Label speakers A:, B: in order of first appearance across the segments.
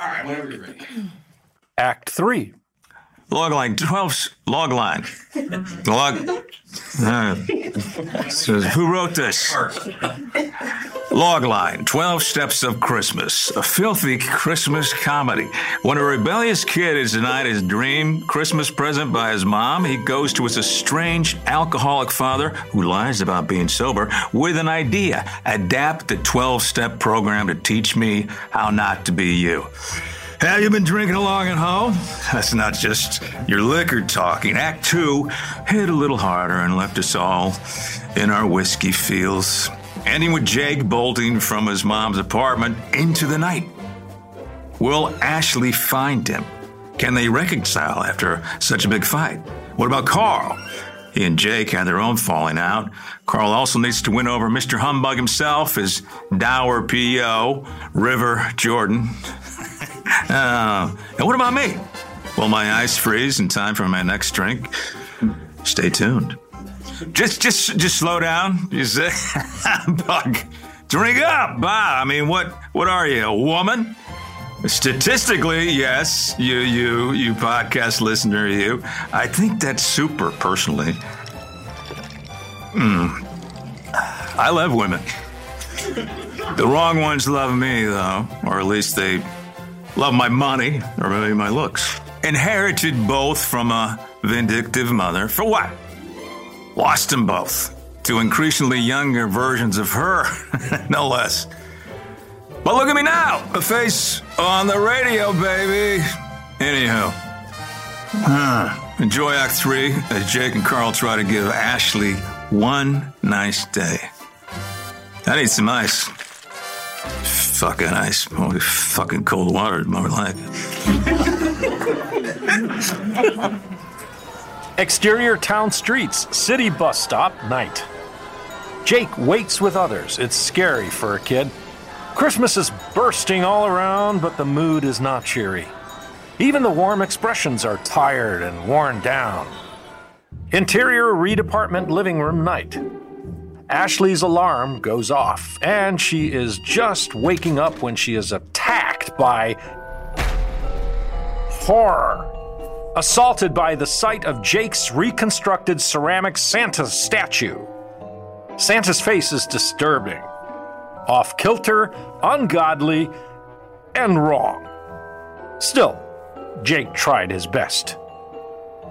A: All right, whenever you're ready.
B: Act three.
A: Log line 12, log line. Log. Uh, says, who wrote this? Log line 12 Steps of Christmas, a filthy Christmas comedy. When a rebellious kid is denied his dream Christmas present by his mom, he goes to his estranged alcoholic father, who lies about being sober, with an idea adapt the 12 step program to teach me how not to be you. Have you been drinking along at home? That's not just your liquor talking. Act two hit a little harder and left us all in our whiskey fields, ending with Jake bolting from his mom's apartment into the night. Will Ashley find him? Can they reconcile after such a big fight? What about Carl? He and Jake had their own falling out. Carl also needs to win over Mr. Humbug himself, his dour PO, River Jordan. Uh, and what about me? Will my ice freeze in time for my next drink? Stay tuned. Just, just, just slow down. You say, Bug, drink up. Ah, I mean, what, what are you, a woman? Statistically, yes, you, you, you podcast listener, you. I think that's super personally. Hmm. I love women. The wrong ones love me, though, or at least they love my money, or maybe my looks. Inherited both from a vindictive mother. For what? Lost them both to increasingly younger versions of her, no less. But look at me now, a face on the radio, baby. Anyhow, huh. enjoy Act Three as Jake and Carl try to give Ashley one nice day. I need some ice. Fucking ice. Oh, fucking cold water, more like.
B: Exterior town streets, city bus stop, night. Jake waits with others. It's scary for a kid. Christmas is bursting all around, but the mood is not cheery. Even the warm expressions are tired and worn down. Interior Reed apartment living room night. Ashley's alarm goes off, and she is just waking up when she is attacked by horror. Assaulted by the sight of Jake's reconstructed ceramic Santa statue. Santa's face is disturbing, off kilter, ungodly, and wrong. Still, Jake tried his best.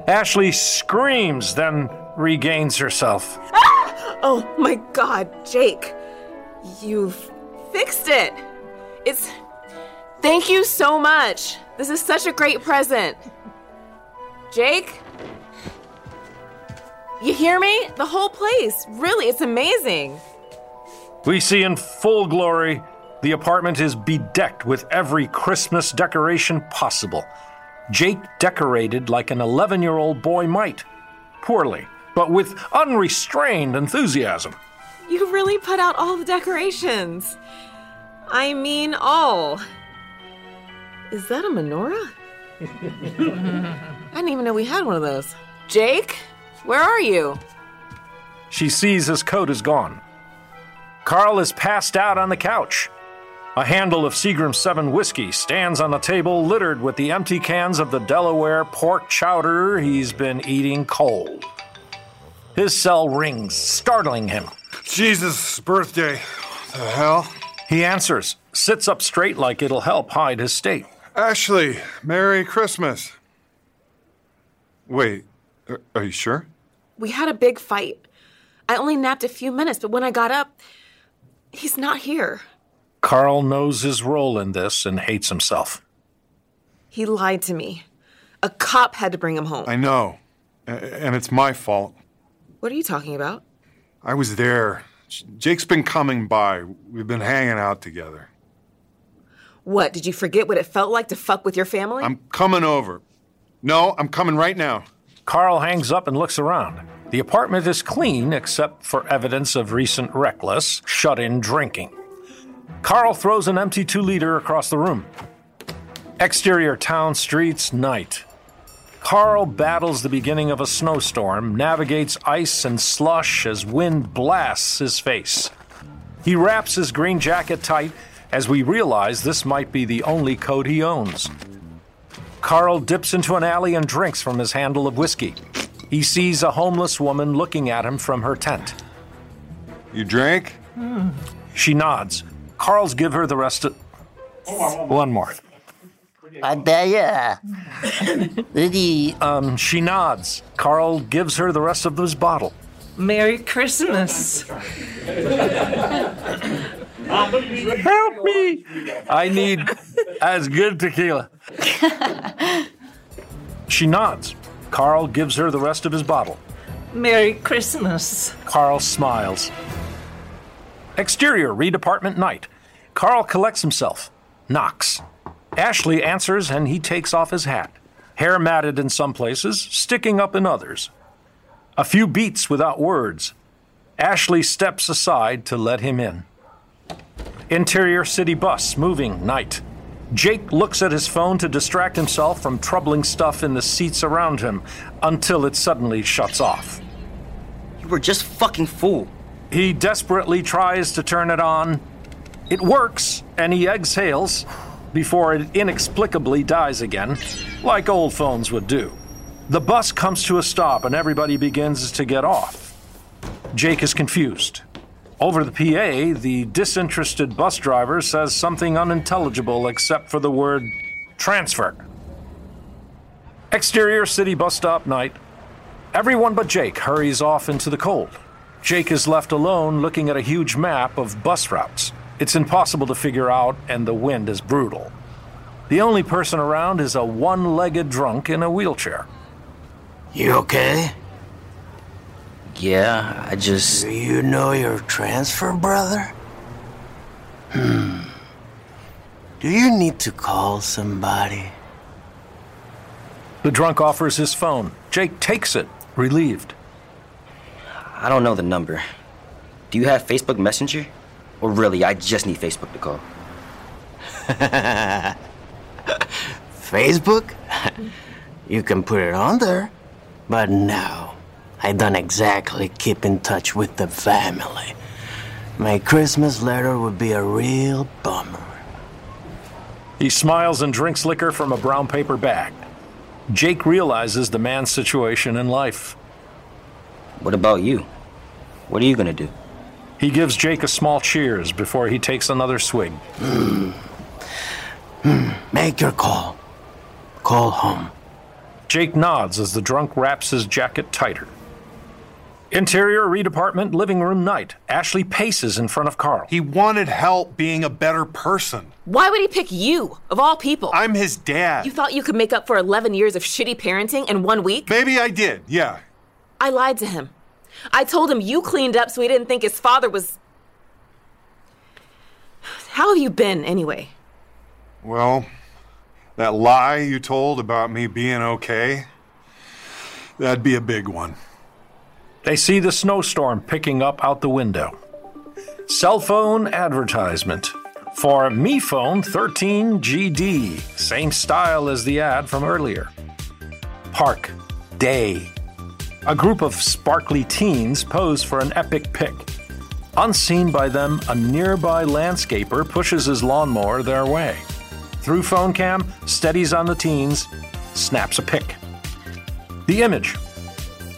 B: Ashley screams, then regains herself. Ah!
C: Oh my god, Jake. You've fixed it. It's. Thank you so much. This is such a great present. Jake? You hear me? The whole place. Really, it's amazing.
B: We see in full glory the apartment is bedecked with every Christmas decoration possible. Jake decorated like an 11 year old boy might. Poorly, but with unrestrained enthusiasm.
C: You really put out all the decorations. I mean, all. Is that a menorah? I didn't even know we had one of those. Jake, where are you?
B: She sees his coat is gone. Carl is passed out on the couch. A handle of Seagram 7 whiskey stands on the table littered with the empty cans of the Delaware pork chowder he's been eating cold. His cell rings, startling him.
D: Jesus' birthday. The hell?
B: He answers, sits up straight like it'll help hide his state.
D: Ashley, Merry Christmas. Wait, are- are you sure?
C: We had a big fight. I only napped a few minutes, but when I got up, he's not here.
B: Carl knows his role in this and hates himself.
C: He lied to me. A cop had to bring him home.
D: I know. And it's my fault.
C: What are you talking about?
D: I was there. Jake's been coming by. We've been hanging out together.
C: What, did you forget what it felt like to fuck with your family?
D: I'm coming over. No, I'm coming right now.
B: Carl hangs up and looks around. The apartment is clean except for evidence of recent reckless, shut in drinking. Carl throws an empty two liter across the room. Exterior town streets, night. Carl battles the beginning of a snowstorm, navigates ice and slush as wind blasts his face. He wraps his green jacket tight as we realize this might be the only coat he owns. Carl dips into an alley and drinks from his handle of whiskey. He sees a homeless woman looking at him from her tent.
D: You drank?
B: She nods. Carl's give her the rest of. One more.
E: Adaya. Lady,
B: Um, she nods. Carl gives her the rest of his bottle.
F: Merry Christmas.
B: Help me! I need as good tequila. she nods. Carl gives her the rest of his bottle.
F: Merry Christmas.
B: Carl smiles. Exterior, Reed apartment night. Carl collects himself, knocks. Ashley answers and he takes off his hat. Hair matted in some places, sticking up in others. A few beats without words. Ashley steps aside to let him in. Interior city bus, moving, night. Jake looks at his phone to distract himself from troubling stuff in the seats around him until it suddenly shuts off.
E: you were just fucking fool.
B: He desperately tries to turn it on. It works, and he exhales before it inexplicably dies again, like old phones would do. The bus comes to a stop, and everybody begins to get off. Jake is confused. Over the PA, the disinterested bus driver says something unintelligible except for the word transfer. Exterior city bus stop night. Everyone but Jake hurries off into the cold. Jake is left alone looking at a huge map of bus routes. It's impossible to figure out, and the wind is brutal. The only person around is a one legged drunk in a wheelchair.
G: You okay?
E: Yeah, I just.
G: Do you know your transfer, brother? Hmm. Do you need to call somebody?
B: The drunk offers his phone. Jake takes it, relieved.
E: I don't know the number. Do you have Facebook Messenger? Or really, I just need Facebook to call.
G: Facebook? you can put it on there. But no, I don't exactly keep in touch with the family. My Christmas letter would be a real bummer.
B: He smiles and drinks liquor from a brown paper bag. Jake realizes the man's situation in life.
E: What about you? What are you gonna do?
B: He gives Jake a small cheers before he takes another swig. Hmm. Hmm.
G: Make your call. Call home.
B: Jake nods as the drunk wraps his jacket tighter. Interior redepartment, living room night. Ashley paces in front of Carl.
D: He wanted help being a better person.
C: Why would he pick you, of all people?
D: I'm his dad.
C: you thought you could make up for 11 years of shitty parenting in one week?
D: Maybe I did, yeah.
C: I lied to him. I told him you cleaned up so he didn't think his father was. How have you been, anyway?
D: Well, that lie you told about me being okay, that'd be a big one.
B: They see the snowstorm picking up out the window. Cell phone advertisement. For Me Phone 13GD, same style as the ad from earlier. Park Day. A group of sparkly teens pose for an epic pic. Unseen by them, a nearby landscaper pushes his lawnmower their way. Through phone cam, steadies on the teens, snaps a pic. The image.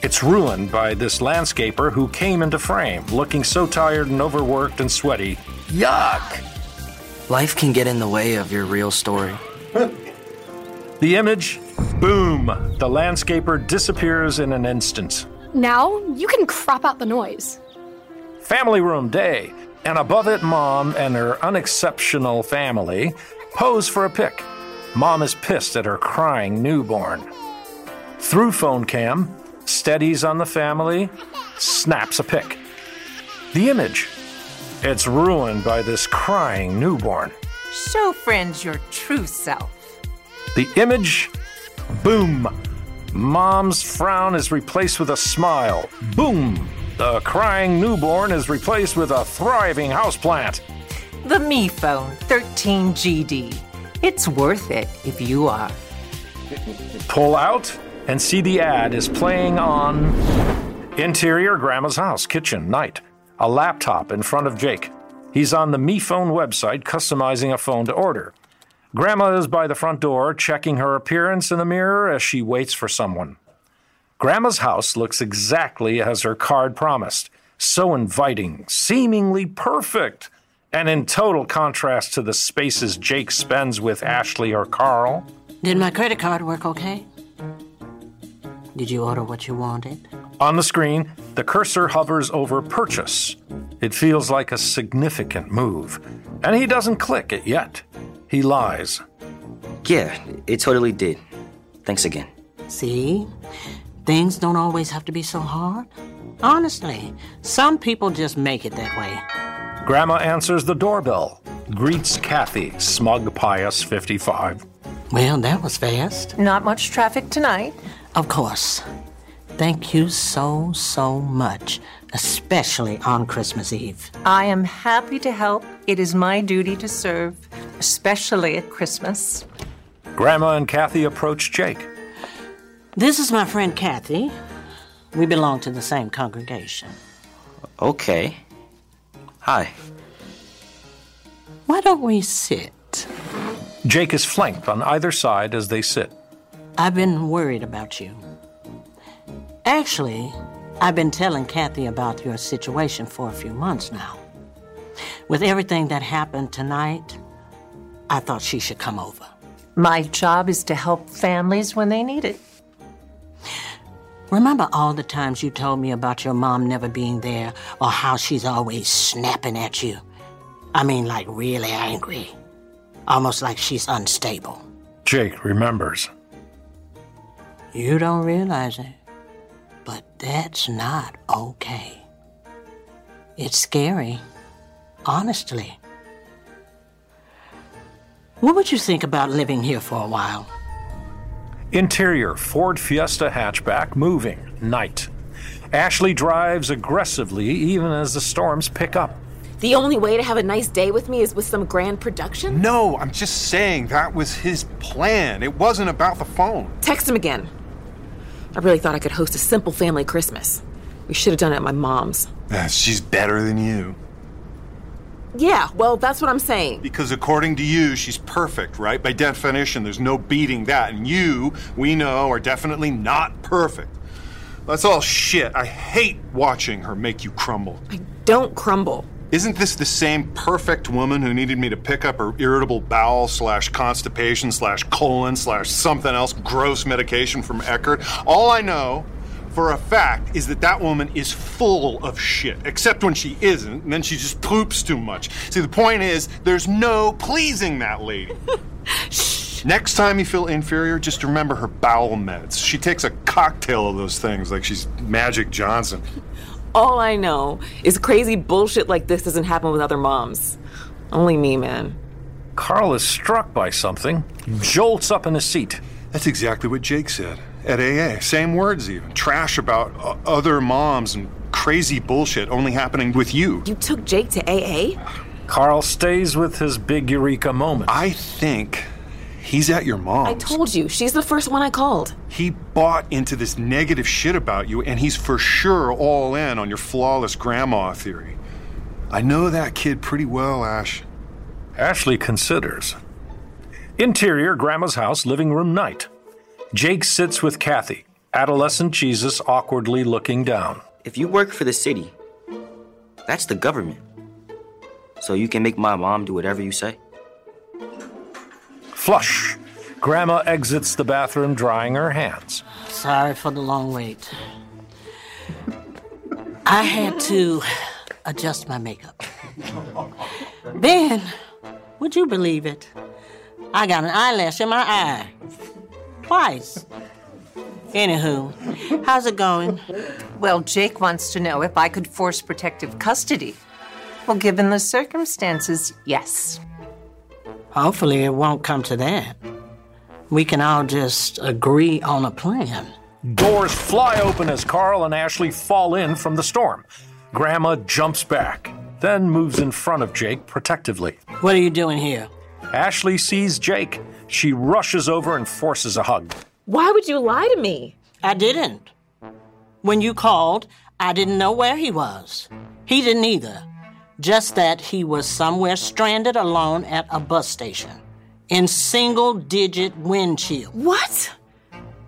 B: It's ruined by this landscaper who came into frame, looking so tired and overworked and sweaty. Yuck!
E: Life can get in the way of your real story.
B: The image, boom! The landscaper disappears in an instant.
H: Now you can crop out the noise.
B: Family room day, and above it, mom and her unexceptional family pose for a pic. Mom is pissed at her crying newborn. Through phone cam, steadies on the family, snaps a pic. The image. It's ruined by this crying newborn.
F: Show friends your true self.
B: The image, boom. Mom's frown is replaced with a smile. Boom. The crying newborn is replaced with a thriving houseplant.
F: The Me Phone 13GD. It's worth it if you are.
B: Pull out and see the ad is playing on interior grandma's house, kitchen, night. A laptop in front of Jake. He's on the Me Phone website customizing a phone to order. Grandma is by the front door checking her appearance in the mirror as she waits for someone. Grandma's house looks exactly as her card promised so inviting, seemingly perfect, and in total contrast to the spaces Jake spends with Ashley or Carl.
I: Did my credit card work okay? Did you order what you wanted?
B: On the screen, the cursor hovers over purchase. It feels like a significant move, and he doesn't click it yet. He lies.
E: Yeah, it totally did. Thanks again.
I: See? Things don't always have to be so hard. Honestly, some people just make it that way.
B: Grandma answers the doorbell, greets Kathy, smug pious 55.
I: Well, that was fast.
F: Not much traffic tonight.
I: Of course. Thank you so, so much, especially on Christmas Eve.
F: I am happy to help. It is my duty to serve, especially at Christmas.
B: Grandma and Kathy approach Jake.
I: This is my friend Kathy. We belong to the same congregation.
E: Okay. Hi.
I: Why don't we sit?
B: Jake is flanked on either side as they sit.
I: I've been worried about you. Actually, I've been telling Kathy about your situation for a few months now. With everything that happened tonight, I thought she should come over.
F: My job is to help families when they need it.
I: Remember all the times you told me about your mom never being there or how she's always snapping at you? I mean, like really angry. Almost like she's unstable.
B: Jake remembers.
I: You don't realize it, but that's not okay. It's scary, honestly. What would you think about living here for a while?
B: Interior Ford Fiesta hatchback moving, night. Ashley drives aggressively even as the storms pick up.
C: The only way to have a nice day with me is with some grand production?
D: No, I'm just saying that was his plan. It wasn't about the phone.
C: Text him again. I really thought I could host a simple family Christmas. We should have done it at my mom's.
D: She's better than you.
C: Yeah, well, that's what I'm saying.
D: Because according to you, she's perfect, right? By definition, there's no beating that. And you, we know, are definitely not perfect. That's all shit. I hate watching her make you crumble.
C: I don't crumble.
D: Isn't this the same perfect woman who needed me to pick up her irritable bowel slash constipation slash colon slash something else gross medication from Eckerd? All I know for a fact is that that woman is full of shit, except when she isn't, and then she just poops too much. See, the point is, there's no pleasing that lady. Shh. Next time you feel inferior, just remember her bowel meds. She takes a cocktail of those things like she's Magic Johnson.
C: All I know is crazy bullshit like this doesn't happen with other moms. Only me, man.
B: Carl is struck by something, jolts up in his seat.
D: That's exactly what Jake said at AA. Same words, even. Trash about uh, other moms and crazy bullshit only happening with you.
C: You took Jake to AA?
B: Carl stays with his big eureka moment.
D: I think he's at your mom's.
C: I told you, she's the first one I called.
D: He bought into this negative shit about you, and he's for sure all in on your flawless grandma theory. I know that kid pretty well, Ash.
B: Ashley considers. Interior Grandma's house, living room night. Jake sits with Kathy, adolescent Jesus awkwardly looking down.
E: If you work for the city, that's the government. So you can make my mom do whatever you say?
B: Flush. Grandma exits the bathroom, drying her hands.
I: Sorry for the long wait. I had to adjust my makeup. Then, would you believe it? I got an eyelash in my eye. Twice. Anywho, how's it going?
F: Well, Jake wants to know if I could force protective custody. Well, given the circumstances, yes.
I: Hopefully, it won't come to that. We can all just agree on a plan.
B: Doors fly open as Carl and Ashley fall in from the storm. Grandma jumps back, then moves in front of Jake protectively.
I: What are you doing here?
B: Ashley sees Jake. She rushes over and forces a hug.
C: Why would you lie to me?
I: I didn't. When you called, I didn't know where he was. He didn't either. Just that he was somewhere stranded alone at a bus station in single digit wind chill.
C: What?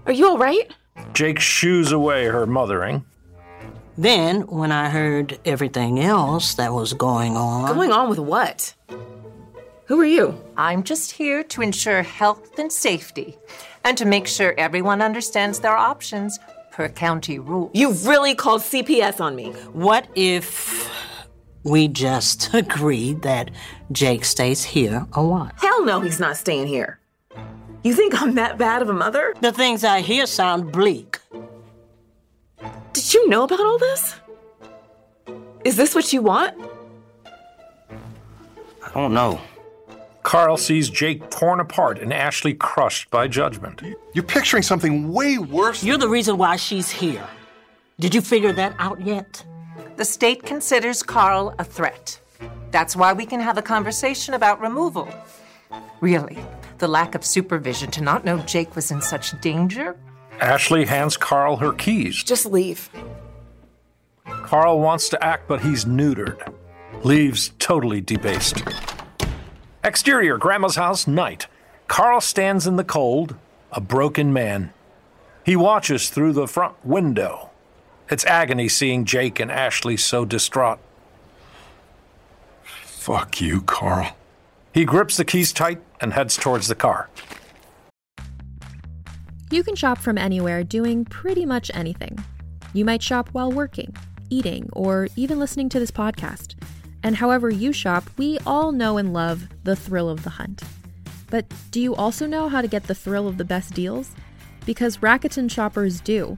C: Are you all right?
B: Jake shoos away her mothering.
I: Then, when I heard everything else that was going on.
C: Going on with what? Who are you?
F: I'm just here to ensure health and safety and to make sure everyone understands their options per county rule.
C: You've really called CPS on me.
I: What if we just agreed that Jake stays here a while?
C: Hell no, he's not staying here. You think I'm that bad of a mother?
I: The things I hear sound bleak.
C: Did you know about all this? Is this what you want?
E: I don't know.
B: Carl sees Jake torn apart and Ashley crushed by judgment.
D: You're picturing something way worse.
I: You're the reason why she's here. Did you figure that out yet?
F: The state considers Carl a threat. That's why we can have a conversation about removal. Really, the lack of supervision to not know Jake was in such danger?
B: Ashley hands Carl her keys.
C: Just leave.
B: Carl wants to act, but he's neutered. Leaves totally debased. Exterior, Grandma's house, night. Carl stands in the cold, a broken man. He watches through the front window. It's agony seeing Jake and Ashley so distraught.
D: Fuck you, Carl.
B: He grips the keys tight and heads towards the car.
J: You can shop from anywhere doing pretty much anything. You might shop while working, eating, or even listening to this podcast. And however you shop, we all know and love the thrill of the hunt. But do you also know how to get the thrill of the best deals? Because Rakuten shoppers do.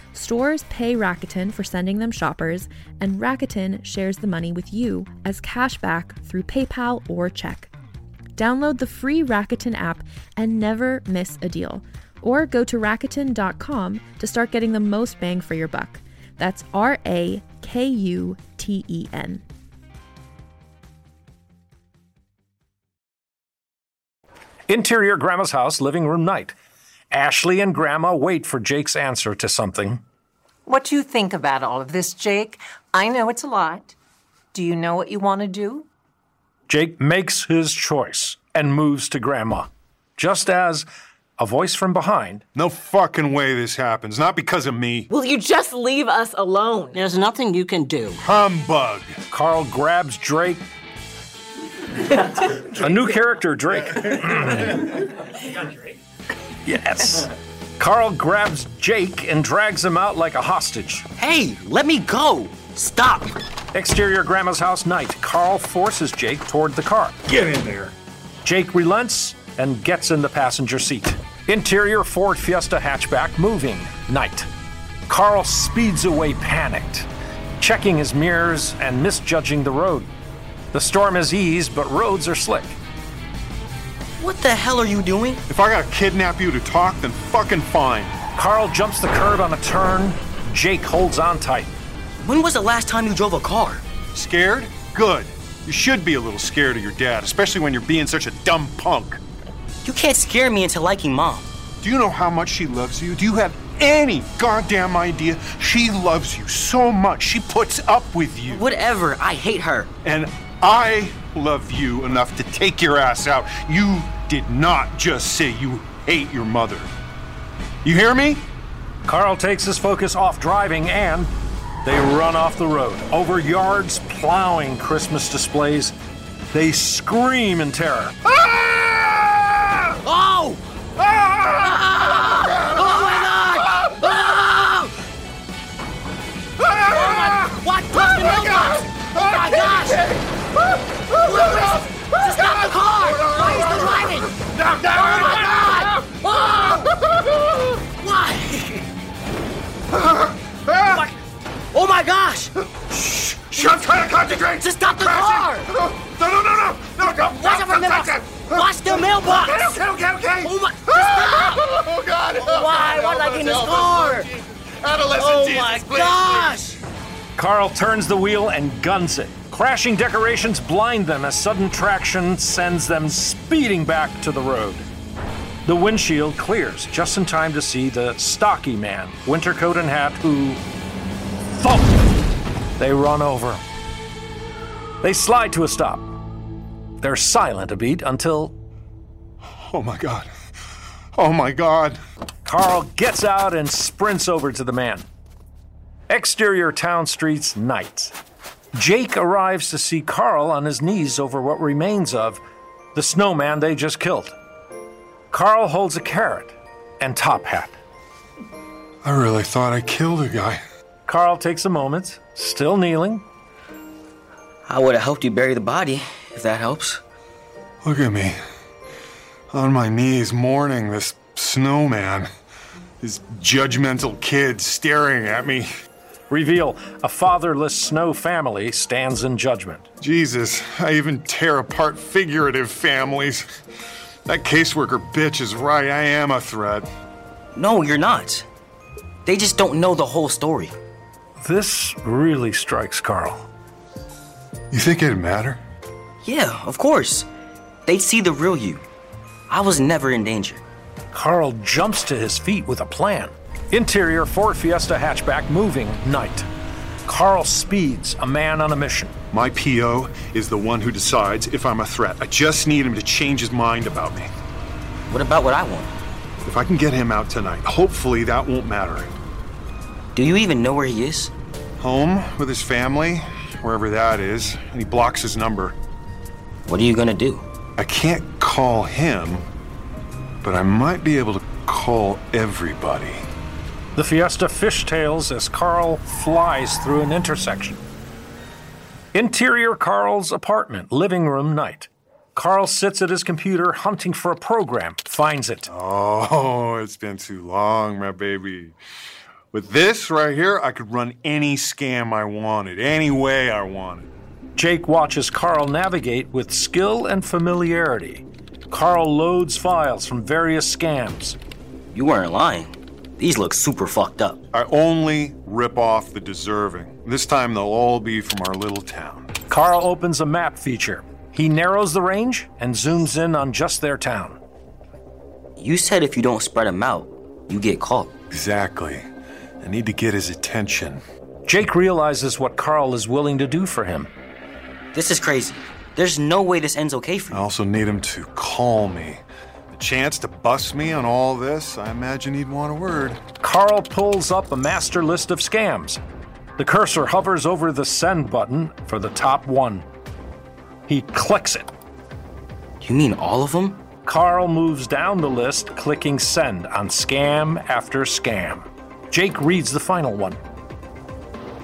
J: Stores pay Rakuten for sending them shoppers, and Rakuten shares the money with you as cash back through PayPal or check. Download the free Rakuten app and never miss a deal. Or go to Rakuten.com to start getting the most bang for your buck. That's R A K U T E N.
B: Interior Grandma's house, living room night. Ashley and Grandma wait for Jake's answer to something.
F: What do you think about all of this, Jake? I know it's a lot. Do you know what you want to do?
B: Jake makes his choice and moves to Grandma, just as a voice from behind.
D: No fucking way this happens. Not because of me.
C: Will you just leave us alone?
I: There's nothing you can do.
D: Humbug.
B: Carl grabs Drake. a new character, Drake. yes. Carl grabs Jake and drags him out like a hostage.
E: Hey, let me go! Stop!
B: Exterior Grandma's house night. Carl forces Jake toward the car.
D: Get in there.
B: Jake relents and gets in the passenger seat. Interior Ford Fiesta hatchback moving, night. Carl speeds away panicked, checking his mirrors and misjudging the road. The storm has eased, but roads are slick.
E: What the hell are you doing?
D: If I gotta kidnap you to talk, then fucking fine.
B: Carl jumps the curb on a turn. Jake holds on tight.
E: When was the last time you drove a car?
D: Scared? Good. You should be a little scared of your dad, especially when you're being such a dumb punk.
E: You can't scare me into liking mom.
D: Do you know how much she loves you? Do you have any goddamn idea? She loves you so much. She puts up with you.
E: Whatever, I hate her.
D: And I love you enough to take your ass out. You did not just say you hate your mother. You hear me?
B: Carl takes his focus off driving and they run off the road, over yards, plowing Christmas displays. They scream in terror.
E: Ah! Oh! Ah! Oh Why? Why did I get in this car?
A: Adolescent
E: Oh
A: Jesus,
E: my
A: please,
E: gosh!
B: Carl turns the wheel and guns it. Crashing decorations blind them as sudden traction sends them speeding back to the road. The windshield clears just in time to see the stocky man, winter coat and hat, who. Thump! They run over. They slide to a stop. They're silent a beat until
D: Oh my god. Oh my god.
B: Carl gets out and sprints over to the man. Exterior town streets, night. Jake arrives to see Carl on his knees over what remains of the snowman they just killed. Carl holds a carrot and top hat.
D: I really thought I killed a guy.
B: Carl takes a moment, still kneeling.
E: I would have helped you bury the body, if that helps.
D: Look at me. On my knees mourning this snowman. This judgmental kid staring at me.
B: Reveal a fatherless snow family stands in judgment.
D: Jesus, I even tear apart figurative families. That caseworker bitch is right. I am a threat.
E: No, you're not. They just don't know the whole story.
B: This really strikes Carl.
D: You think it'd matter?
E: Yeah, of course. They'd see the real you. I was never in danger.
B: Carl jumps to his feet with a plan. Interior Ford Fiesta hatchback moving night. Carl speeds, a man on a mission.
D: My PO is the one who decides if I'm a threat. I just need him to change his mind about me.
E: What about what I want?
D: If I can get him out tonight, hopefully that won't matter.
E: Do you even know where he is?
D: Home with his family, wherever that is, and he blocks his number.
E: What are you gonna do?
D: I can't call him, but I might be able to call everybody.
B: The Fiesta fishtails as Carl flies through an intersection. Interior Carl's apartment, living room night. Carl sits at his computer hunting for a program, finds it.
D: Oh, it's been too long, my baby. With this right here, I could run any scam I wanted, any way I wanted.
B: Jake watches Carl navigate with skill and familiarity. Carl loads files from various scams.
E: You weren't lying. These look super fucked up.
D: I only rip off the deserving. This time they'll all be from our little town.
B: Carl opens a map feature. He narrows the range and zooms in on just their town.
E: You said if you don't spread them out, you get caught.
D: Exactly. I need to get his attention.
B: Jake realizes what Carl is willing to do for him.
E: This is crazy. There's no way this ends okay for you.
D: I also need him to call me. The chance to bust me on all this, I imagine he'd want a word.
B: Carl pulls up a master list of scams. The cursor hovers over the send button for the top one. He clicks it.
E: You mean all of them?
B: Carl moves down the list, clicking send on scam after scam. Jake reads the final one.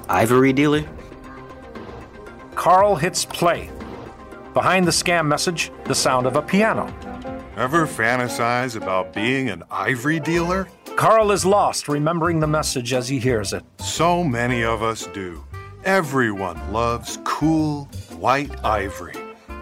E: Ivory dealer?
B: Carl hits play. Behind the scam message, the sound of a piano.
D: Ever fantasize about being an ivory dealer?
B: Carl is lost, remembering the message as he hears it.
D: So many of us do. Everyone loves cool, white ivory,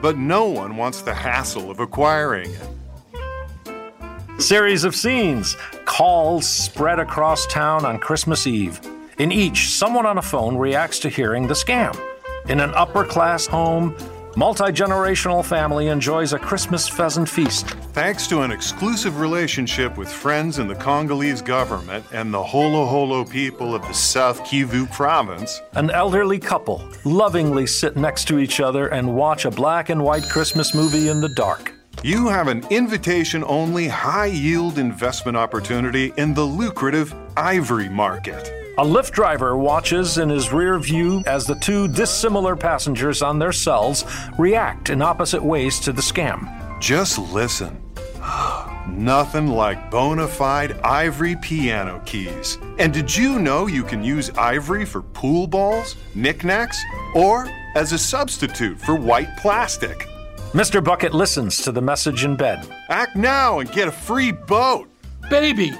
D: but no one wants the hassle of acquiring it.
B: Series of scenes. Calls spread across town on Christmas Eve. In each, someone on a phone reacts to hearing the scam. In an upper class home, multi generational family enjoys a Christmas pheasant feast.
D: Thanks to an exclusive relationship with friends in the Congolese government and the Holo Holo people of the South Kivu province,
B: An elderly couple lovingly sit next to each other and watch a black and white Christmas movie in the dark.
D: You have an invitation only high yield investment opportunity in the lucrative ivory market.
B: A Lyft driver watches in his rear view as the two dissimilar passengers on their cells react in opposite ways to the scam.
D: Just listen. Nothing like bona fide ivory piano keys. And did you know you can use ivory for pool balls, knickknacks, or as a substitute for white plastic?
B: Mr. Bucket listens to the message in bed.
D: Act now and get a free boat.
K: Baby,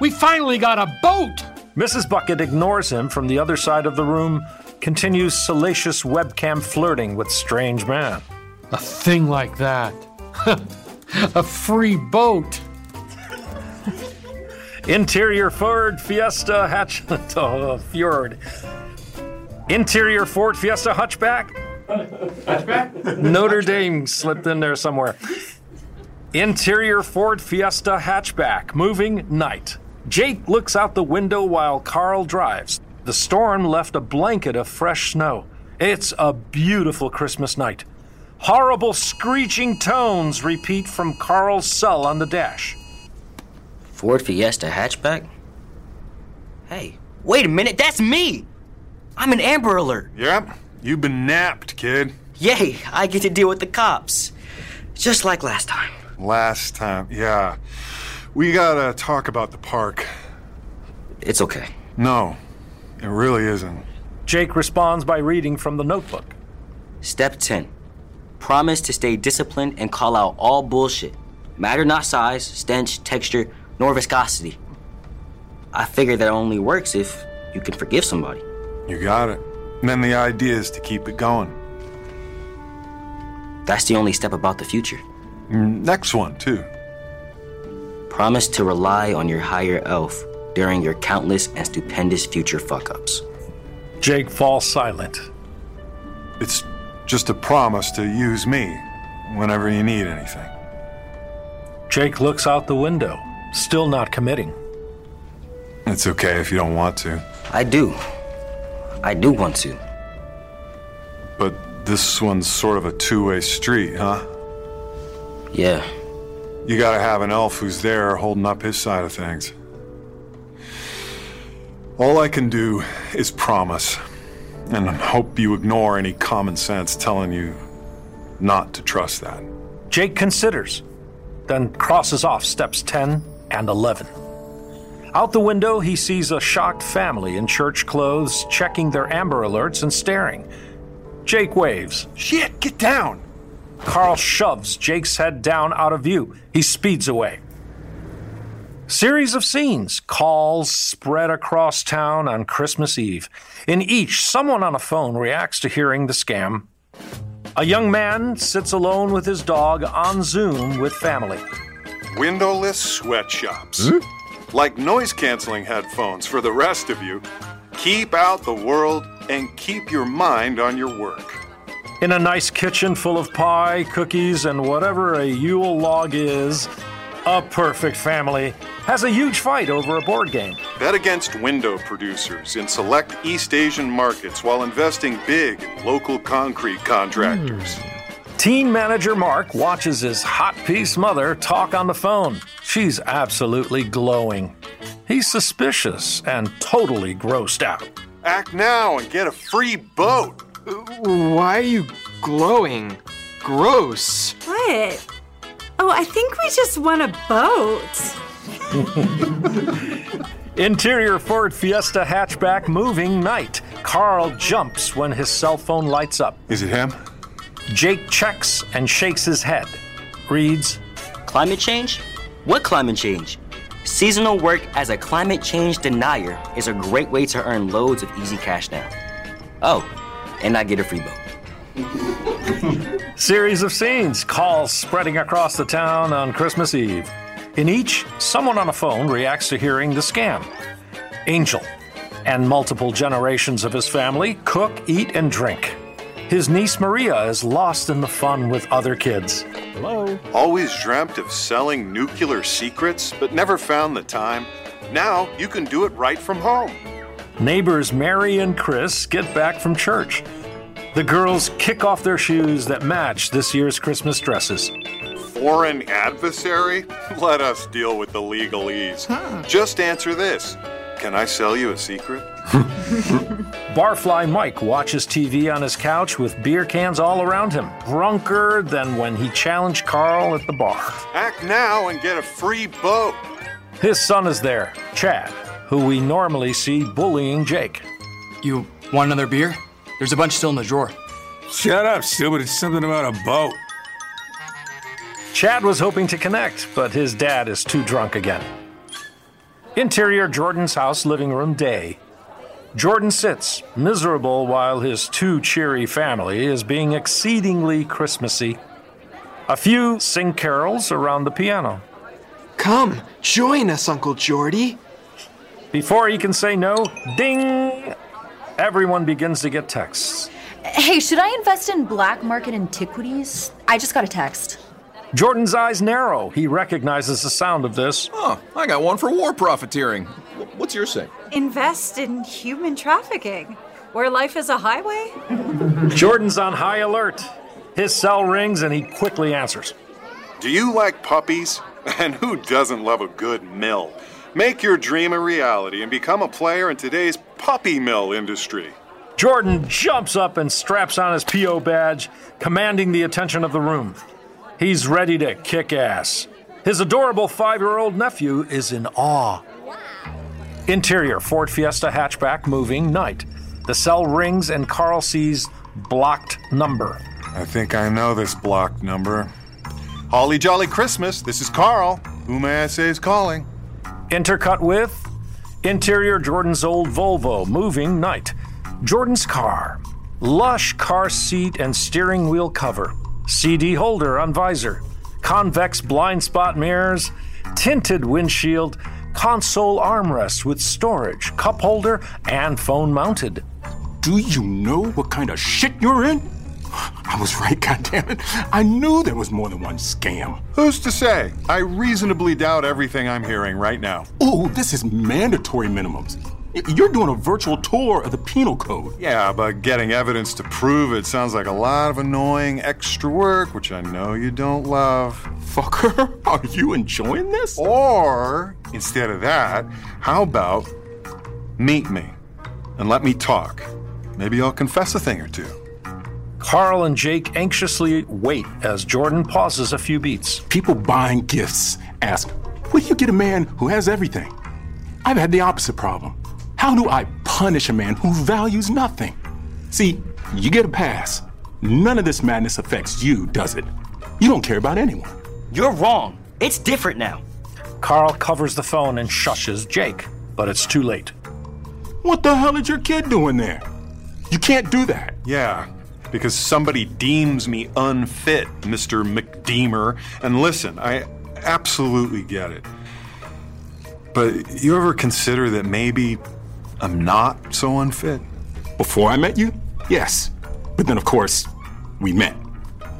K: we finally got a boat!
B: Mrs. Bucket ignores him from the other side of the room, continues salacious webcam flirting with strange man.
K: A thing like that. a free boat.
B: Interior Ford Fiesta hatch oh, Fjord. Interior Ford Fiesta hatchback.
K: Hatchback?
B: Notre Dame slipped in there somewhere. Interior Ford Fiesta hatchback, moving night. Jake looks out the window while Carl drives. The storm left a blanket of fresh snow. It's a beautiful Christmas night. Horrible screeching tones repeat from Carl's cell on the dash.
E: Ford Fiesta hatchback? Hey, wait a minute, that's me! I'm an Amber Alert.
D: Yep, you've been napped, kid.
E: Yay, I get to deal with the cops. Just like last time.
D: Last time, yeah. We gotta talk about the park.
E: It's okay.
D: No, it really isn't.
B: Jake responds by reading from the notebook.
E: Step 10. Promise to stay disciplined and call out all bullshit. Matter not size, stench, texture, nor viscosity. I figure that only works if you can forgive somebody.
D: You got it. And then the idea is to keep it going.
E: That's the only step about the future.
D: Mm, Next one, too.
E: Promise to rely on your higher elf during your countless and stupendous future fuck ups.
B: Jake falls silent.
D: It's just a promise to use me whenever you need anything.
B: Jake looks out the window, still not committing.
D: It's okay if you don't want to.
E: I do. I do want to.
D: But this one's sort of a two way street, huh?
E: Yeah.
D: You gotta have an elf who's there holding up his side of things. All I can do is promise, and hope you ignore any common sense telling you not to trust that.
B: Jake considers, then crosses off steps 10 and 11. Out the window, he sees a shocked family in church clothes checking their Amber Alerts and staring. Jake waves.
D: Shit, get down!
B: Carl shoves Jake's head down out of view. He speeds away. Series of scenes, calls spread across town on Christmas Eve. In each, someone on a phone reacts to hearing the scam. A young man sits alone with his dog on Zoom with family.
D: Windowless sweatshops. Hmm? Like noise canceling headphones for the rest of you. Keep out the world and keep your mind on your work.
B: In a nice kitchen full of pie, cookies, and whatever a Yule log is, a perfect family has a huge fight over a board game.
D: Bet against window producers in select East Asian markets while investing big in local concrete contractors. Hmm.
B: Team manager Mark watches his hot piece mother talk on the phone. She's absolutely glowing. He's suspicious and totally grossed out.
D: Act now and get a free boat.
L: Why are you glowing? Gross.
M: What? Oh, I think we just won a boat.
B: Interior Ford Fiesta hatchback moving night. Carl jumps when his cell phone lights up.
D: Is it him?
B: Jake checks and shakes his head. Reads,
E: Climate change? What climate change? Seasonal work as a climate change denier is a great way to earn loads of easy cash now. Oh, and I get a free boat.
B: Series of scenes, calls spreading across the town on Christmas Eve. In each, someone on a phone reacts to hearing the scam. Angel and multiple generations of his family cook, eat, and drink. His niece Maria is lost in the fun with other kids.
D: Hello. Always dreamt of selling nuclear secrets, but never found the time. Now you can do it right from home.
B: Neighbors Mary and Chris get back from church. The girls kick off their shoes that match this year's Christmas dresses.
D: Foreign adversary? Let us deal with the legalese. Just answer this Can I sell you a secret?
B: Barfly Mike watches TV on his couch with beer cans all around him, drunker than when he challenged Carl at the bar.
D: Act now and get a free boat.
B: His son is there, Chad, who we normally see bullying Jake.
N: You want another beer? There's a bunch still in the drawer.
A: Shut up, stupid. It's something about a boat.
B: Chad was hoping to connect, but his dad is too drunk again. Interior Jordan's house living room day. Jordan sits, miserable, while his too cheery family is being exceedingly Christmassy. A few sing carols around the piano.
L: Come, join us, Uncle Jordy.
B: Before he can say no, ding! Everyone begins to get texts.
O: Hey, should I invest in black market antiquities? I just got a text.
B: Jordan's eyes narrow. He recognizes the sound of this.
P: Oh, I got one for war profiteering. What's your say?
M: Invest in human trafficking, where life is a highway?
B: Jordan's on high alert. His cell rings and he quickly answers.
D: Do you like puppies? And who doesn't love a good mill? Make your dream a reality and become a player in today's puppy mill industry.
B: Jordan jumps up and straps on his PO badge, commanding the attention of the room. He's ready to kick ass. His adorable five year old nephew is in awe. Interior Ford Fiesta hatchback moving night. The cell rings and Carl sees blocked number.
D: I think I know this blocked number. Holly Jolly Christmas, this is Carl. Who may I say is calling?
B: Intercut with Interior Jordan's old Volvo moving night. Jordan's car. Lush car seat and steering wheel cover. CD holder on visor. Convex blind spot mirrors. Tinted windshield. Console armrest with storage, cup holder, and phone mounted.
Q: Do you know what kind of shit you're in? I was right, goddammit. I knew there was more than one scam.
D: Who's to say? I reasonably doubt everything I'm hearing right now.
Q: Oh, this is mandatory minimums. Y- You're doing a virtual tour of the penal code.
D: Yeah, but getting evidence to prove it sounds like a lot of annoying extra work, which I know you don't love.
Q: Fucker, are you enjoying this?
D: Or, instead of that, how about meet me and let me talk? Maybe I'll confess a thing or two.
B: Carl and Jake anxiously wait as Jordan pauses a few beats.
Q: People buying gifts ask, Where do you get a man who has everything? I've had the opposite problem. How do I punish a man who values nothing? See, you get a pass. None of this madness affects you, does it? You don't care about anyone.
E: You're wrong. It's different now.
B: Carl covers the phone and shushes Jake, but it's too late.
Q: What the hell is your kid doing there? You can't do that.
D: Yeah, because somebody deems me unfit, Mr. McDeemer. And listen, I absolutely get it. But you ever consider that maybe I'm not so unfit?
Q: Before I met you? Yes. But then, of course, we met.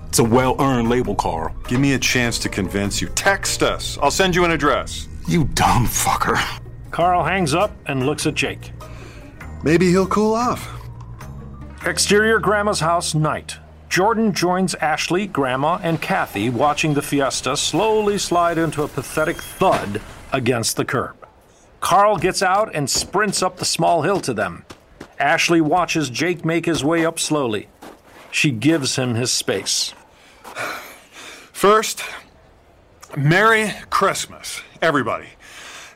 Q: It's a well earned label, Carl.
D: Give me a chance to convince you. Text us. I'll send you an address.
Q: You dumb fucker.
B: Carl hangs up and looks at Jake.
D: Maybe he'll cool off.
B: Exterior Grandma's house night. Jordan joins Ashley, Grandma, and Kathy watching the fiesta slowly slide into a pathetic thud against the curb. Carl gets out and sprints up the small hill to them. Ashley watches Jake make his way up slowly. She gives him his space.
D: First, Merry Christmas, everybody.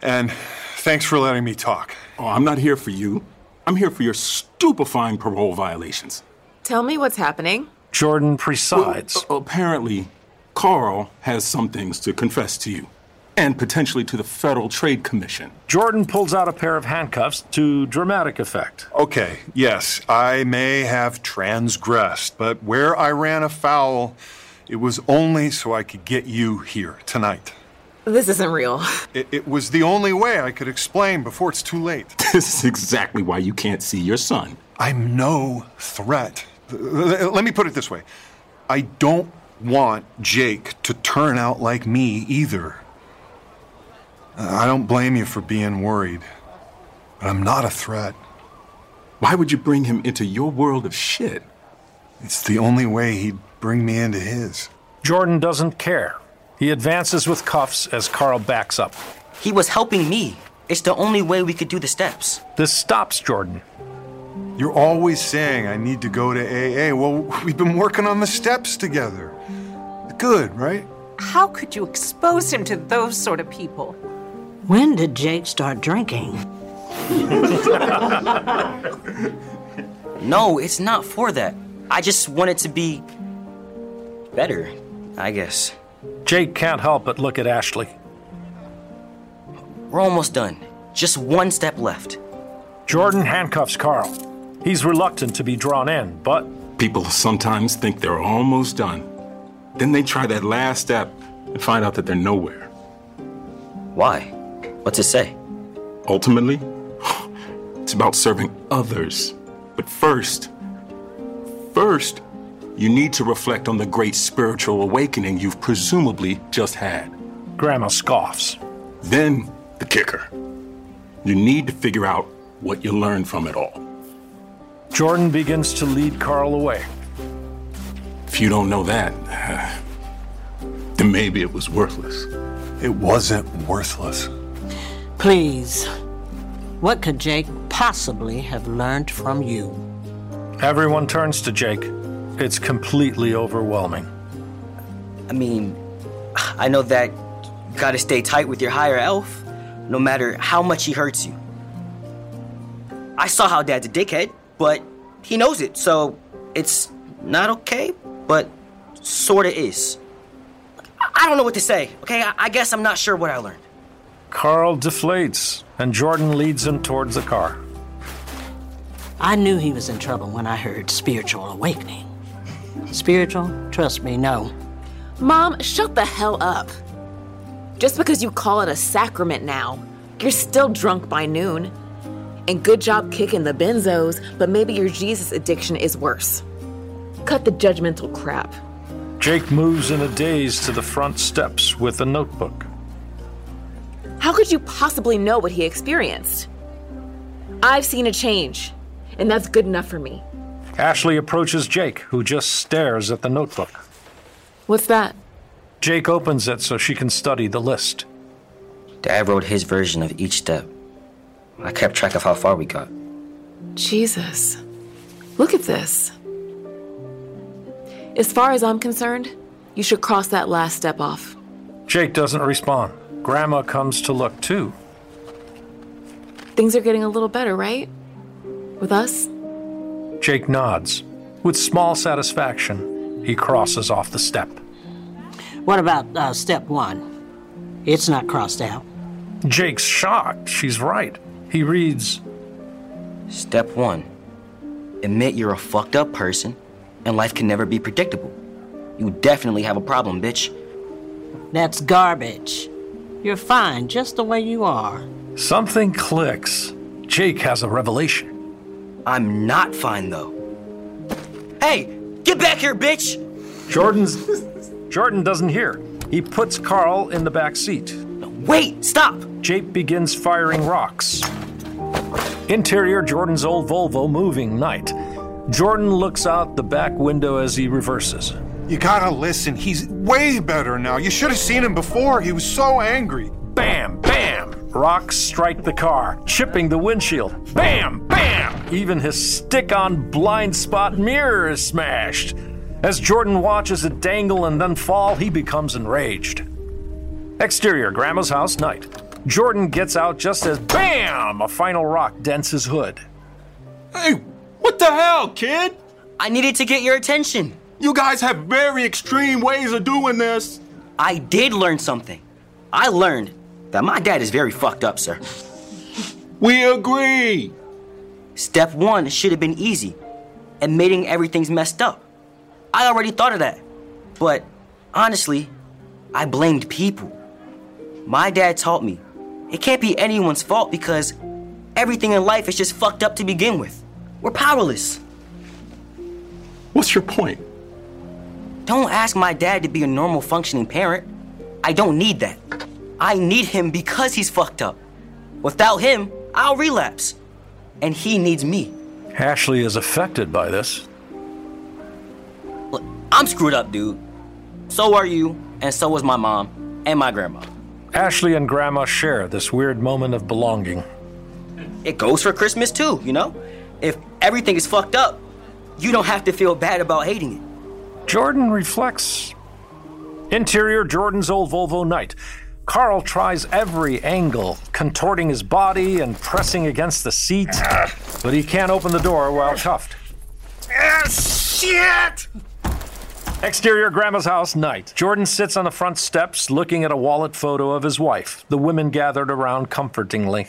D: And thanks for letting me talk.
Q: Oh, I'm not here for you. I'm here for your stupefying parole violations.
C: Tell me what's happening.
B: Jordan presides.
Q: Well, apparently, Carl has some things to confess to you, and potentially to the Federal Trade Commission.
B: Jordan pulls out a pair of handcuffs to dramatic effect.
D: Okay, yes, I may have transgressed, but where I ran afoul, it was only so I could get you here tonight.
C: This isn't real.
D: It, it was the only way I could explain before it's too late.
Q: This is exactly why you can't see your son.
D: I'm no threat. Let me put it this way I don't want Jake to turn out like me either. I don't blame you for being worried, but I'm not a threat.
Q: Why would you bring him into your world of shit?
D: It's the only way he'd bring me into his.
B: Jordan doesn't care. He advances with cuffs as Carl backs up.
E: He was helping me. It's the only way we could do the steps.
B: This stops Jordan.
D: You're always saying I need to go to AA. Well, we've been working on the steps together. Good, right?
F: How could you expose him to those sort of people?
I: When did Jake start drinking?
E: No, it's not for that. I just want it to be better, I guess.
B: Jake can't help but look at Ashley.
E: We're almost done. Just one step left.
B: Jordan handcuffs Carl. He's reluctant to be drawn in, but
Q: People sometimes think they're almost done. Then they try that last step and find out that they're nowhere.
E: Why? What's it say?
Q: Ultimately, it's about serving others. But first, first, you need to reflect on the great spiritual awakening you've presumably just had.
B: Grandma scoffs.
Q: Then, the kicker. You need to figure out what you learned from it all.
B: Jordan begins to lead Carl away.
Q: If you don't know that, then maybe it was worthless.
D: It wasn't worthless.
I: Please, what could Jake possibly have learned from you?
B: Everyone turns to Jake. It's completely overwhelming.
E: I mean, I know that you gotta stay tight with your higher elf, no matter how much he hurts you. I saw how Dad's a dickhead, but he knows it, so it's not okay, but sorta is. I- I don't know what to say, okay? I, I guess I'm not sure what I learned.
B: Carl deflates, and Jordan leads him towards the car.
I: I knew he was in trouble when I heard spiritual awakening. Spiritual? Trust me, no.
C: Mom, shut the hell up. Just because you call it a sacrament now, you're still drunk by noon. And good job kicking the benzos, but maybe your Jesus addiction is worse. Cut the judgmental crap.
B: Jake moves in a daze to the front steps with a notebook.
C: How could you possibly know what he experienced? I've seen a change, and that's good enough for me.
B: Ashley approaches Jake, who just stares at the notebook.
C: What's that?
B: Jake opens it so she can study the list.
E: Dad wrote his version of each step. I kept track of how far we got.
C: Jesus. Look at this. As far as I'm concerned, you should cross that last step off.
B: Jake doesn't respond. Grandma comes to look too.
C: Things are getting a little better, right? With us?
B: Jake nods. With small satisfaction, he crosses off the step.
I: What about uh, step one? It's not crossed out.
B: Jake's shocked. She's right. He reads
E: Step one admit you're a fucked up person and life can never be predictable. You definitely have a problem, bitch.
I: That's garbage. You're fine just the way you are.
B: Something clicks. Jake has a revelation.
E: I'm not fine though. Hey, get back here, bitch!
B: Jordan's Jordan doesn't hear. He puts Carl in the back seat.
E: Wait, stop!
B: Jake begins firing rocks. Interior Jordan's old Volvo moving night. Jordan looks out the back window as he reverses.
D: You gotta listen. He's way better now. You should have seen him before. He was so angry.
B: Bam, bam! Rocks strike the car, chipping the windshield. Bam, bam! Even his stick on blind spot mirror is smashed. As Jordan watches it dangle and then fall, he becomes enraged. Exterior, Grandma's house, night. Jordan gets out just as BAM! A final rock dents his hood.
P: Hey, what the hell, kid?
E: I needed to get your attention.
Q: You guys have very extreme ways of doing this.
E: I did learn something. I learned that my dad is very fucked up, sir.
Q: We agree.
E: Step one should have been easy, admitting everything's messed up. I already thought of that. But honestly, I blamed people. My dad taught me it can't be anyone's fault because everything in life is just fucked up to begin with. We're powerless.
Q: What's your point?
E: Don't ask my dad to be a normal functioning parent. I don't need that. I need him because he's fucked up. Without him, I'll relapse. And he needs me.
B: Ashley is affected by this.
E: Look, I'm screwed up, dude. So are you, and so was my mom and my grandma.
B: Ashley and Grandma share this weird moment of belonging.
E: It goes for Christmas too, you know? If everything is fucked up, you don't have to feel bad about hating it.
B: Jordan reflects. Interior Jordan's old Volvo night. Carl tries every angle, contorting his body and pressing against the seat, but he can't open the door while cuffed.
A: Ah, shit!
B: Exterior Grandma's house night. Jordan sits on the front steps looking at a wallet photo of his wife. The women gathered around comfortingly.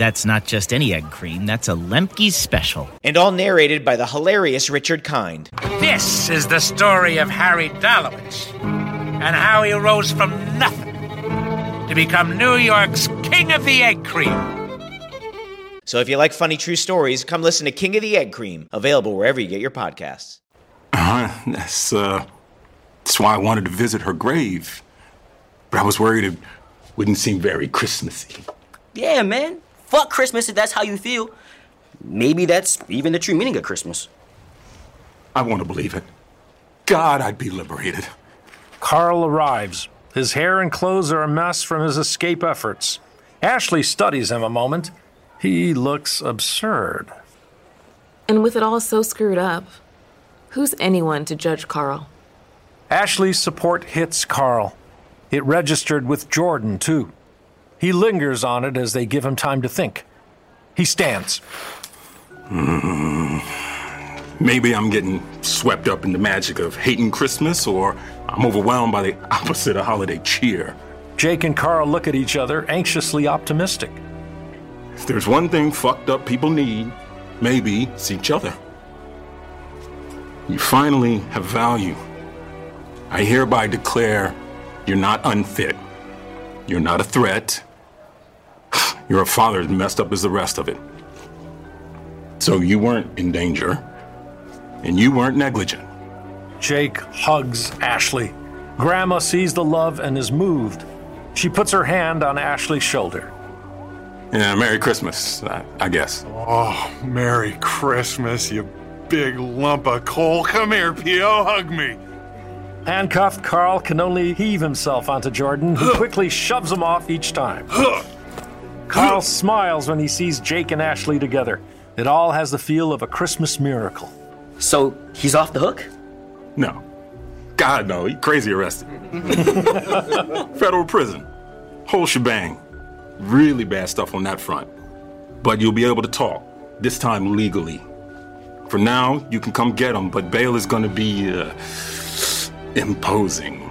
R: That's not just any egg cream, that's a Lemke's special.
S: And all narrated by the hilarious Richard Kind.
T: This is the story of Harry Dalowitz and how he rose from nothing to become New York's King of the Egg Cream.
S: So if you like funny true stories, come listen to King of the Egg Cream, available wherever you get your podcasts.
Q: Uh, that's, uh, that's why I wanted to visit her grave. But I was worried it wouldn't seem very Christmassy.
E: Yeah, man. Fuck Christmas if that's how you feel. Maybe that's even the true meaning of Christmas.
Q: I want to believe it. God, I'd be liberated.
B: Carl arrives. His hair and clothes are a mess from his escape efforts. Ashley studies him a moment. He looks absurd.
C: And with it all so screwed up, who's anyone to judge Carl?
B: Ashley's support hits Carl. It registered with Jordan, too. He lingers on it as they give him time to think. He stands.
Q: Mm, maybe I'm getting swept up in the magic of hating Christmas, or I'm overwhelmed by the opposite of holiday cheer.
B: Jake and Carl look at each other, anxiously optimistic.
Q: If there's one thing fucked up people need, maybe it's each other. You finally have value. I hereby declare you're not unfit. You're not a threat. You're a father as messed up as the rest of it. So you weren't in danger, and you weren't negligent.
B: Jake hugs Ashley. Grandma sees the love and is moved. She puts her hand on Ashley's shoulder.
Q: Yeah, Merry Christmas, I, I guess.
D: Oh, Merry Christmas, you big lump of coal. Come here, P.O., hug me.
B: Handcuffed, Carl can only heave himself onto Jordan, who quickly shoves him off each time. Carl smiles when he sees Jake and Ashley together. It all has the feel of a Christmas miracle.
E: So he's off the hook?
Q: No. God, no. He crazy arrested. Federal prison. Whole shebang. Really bad stuff on that front. But you'll be able to talk, this time legally. For now, you can come get him, but bail is going to be uh, imposing.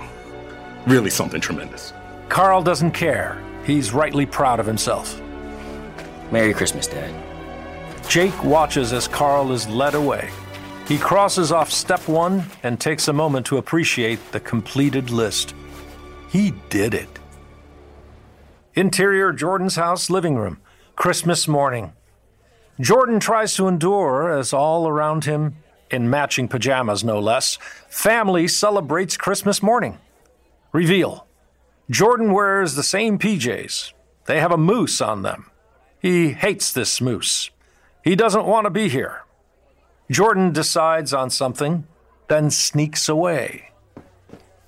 Q: Really something tremendous.
B: Carl doesn't care. He's rightly proud of himself.
E: Merry Christmas, Dad.
B: Jake watches as Carl is led away. He crosses off step one and takes a moment to appreciate the completed list. He did it. Interior Jordan's house living room, Christmas morning. Jordan tries to endure as all around him, in matching pajamas no less, family celebrates Christmas morning. Reveal Jordan wears the same PJs. They have a moose on them. He hates this moose. He doesn't want to be here. Jordan decides on something, then sneaks away.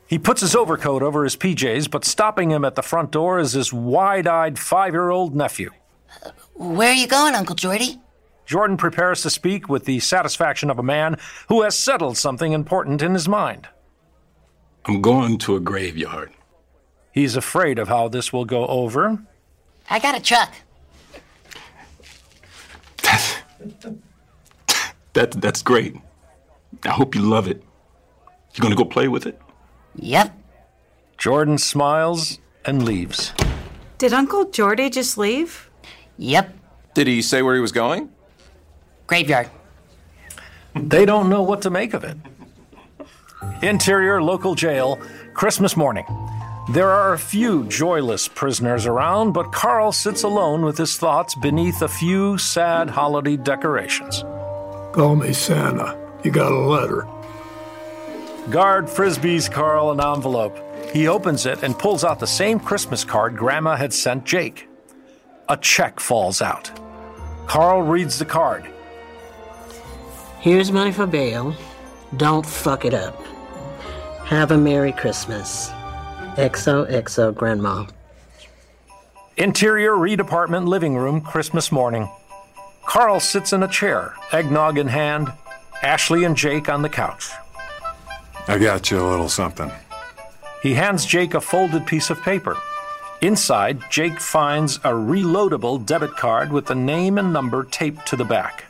B: He puts his overcoat over his PJs, but stopping him at the front door is his wide eyed five year old nephew.
U: Where are you going, Uncle Jordy?
B: Jordan prepares to speak with the satisfaction of a man who has settled something important in his mind.
Q: I'm going to a graveyard.
B: He's afraid of how this will go over.
U: I got a truck.
Q: That, that's great. I hope you love it. You gonna go play with it?
U: Yep.
B: Jordan smiles and leaves.
M: Did Uncle Jordy just leave?
U: Yep.
P: Did he say where he was going?
U: Graveyard.
B: They don't know what to make of it. Interior local jail, Christmas morning. There are a few joyless prisoners around, but Carl sits alone with his thoughts beneath a few sad holiday decorations.
V: Call me Santa. You got a letter.
B: Guard frisbees Carl an envelope. He opens it and pulls out the same Christmas card Grandma had sent Jake. A check falls out. Carl reads the card.
I: Here's money for bail. Don't fuck it up. Have a Merry Christmas. XOXO Grandma.
B: Interior Reed apartment living room, Christmas morning. Carl sits in a chair, eggnog in hand, Ashley and Jake on the couch.
D: I got you a little something.
B: He hands Jake a folded piece of paper. Inside, Jake finds a reloadable debit card with the name and number taped to the back.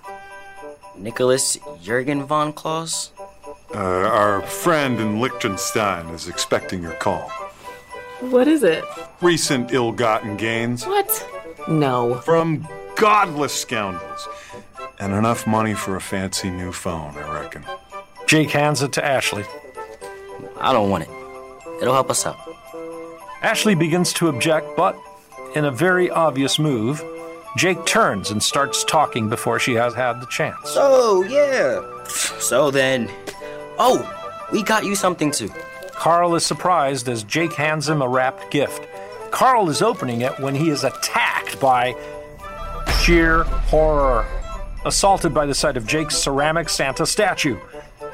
E: Nicholas Jurgen von Klaus?
D: Uh, our friend in Liechtenstein is expecting your call.
C: What is it?
D: Recent ill gotten gains
C: What? No.
D: from godless scoundrels. And enough money for a fancy new phone, I reckon.
B: Jake hands it to Ashley.
E: I don't want it. It'll help us out.
B: Ashley begins to object, but in a very obvious move, Jake turns and starts talking before she has had the chance.
E: So, yeah. So then. Oh, we got you something too.
B: Carl is surprised as Jake hands him a wrapped gift. Carl is opening it when he is attacked by sheer horror. Assaulted by the sight of Jake's ceramic Santa statue.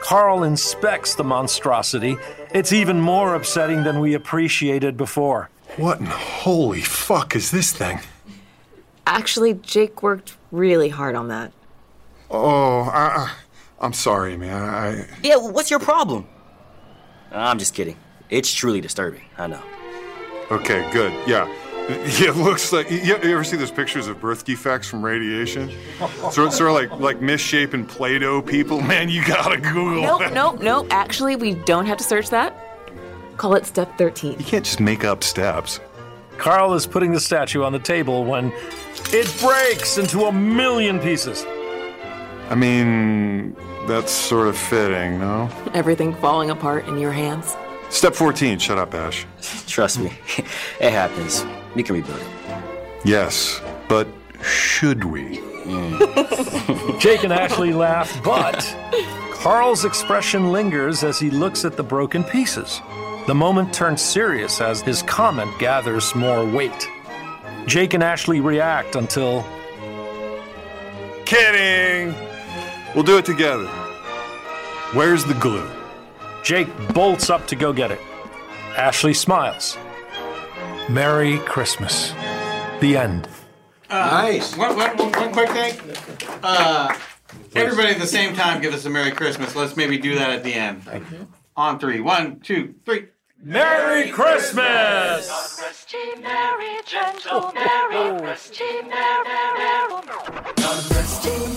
B: Carl inspects the monstrosity. It's even more upsetting than we appreciated before.
D: What in holy fuck is this thing?
C: Actually, Jake worked really hard on that.
D: Oh, I, I, I'm sorry, man. I,
E: Yeah, what's your problem? I'm just kidding. It's truly disturbing. I know.
D: Okay, good. Yeah. Yeah, it looks like you, you ever see those pictures of birth defects from radiation? Sort, sort of like like misshapen Play-Doh people. Man, you gotta Google
C: Nope,
D: that.
C: nope, nope. Actually, we don't have to search that. Call it step 13.
D: You can't just make up steps.
B: Carl is putting the statue on the table when it breaks into a million pieces.
D: I mean, that's sort of fitting, no?
C: Everything falling apart in your hands.
D: Step 14. Shut up, Ash.
E: Trust me, it happens. We can rebuild it.
D: Yes, but should we? Hmm.
B: Jake and Ashley laugh, but Carl's expression lingers as he looks at the broken pieces. The moment turns serious as his comment gathers more weight. Jake and Ashley react until
D: Kidding. We'll do it together. Where's the glue?
B: Jake bolts up to go get it. Ashley smiles. Merry Christmas. The end.
W: nice. One, one, one, one quick thing. Uh, everybody at the same time give us a Merry Christmas. Let's maybe do that at the end. On three. One, two, three.
B: Merry Christmas!
X: Merry, gentle, merry, Christy, merry, merry, merry,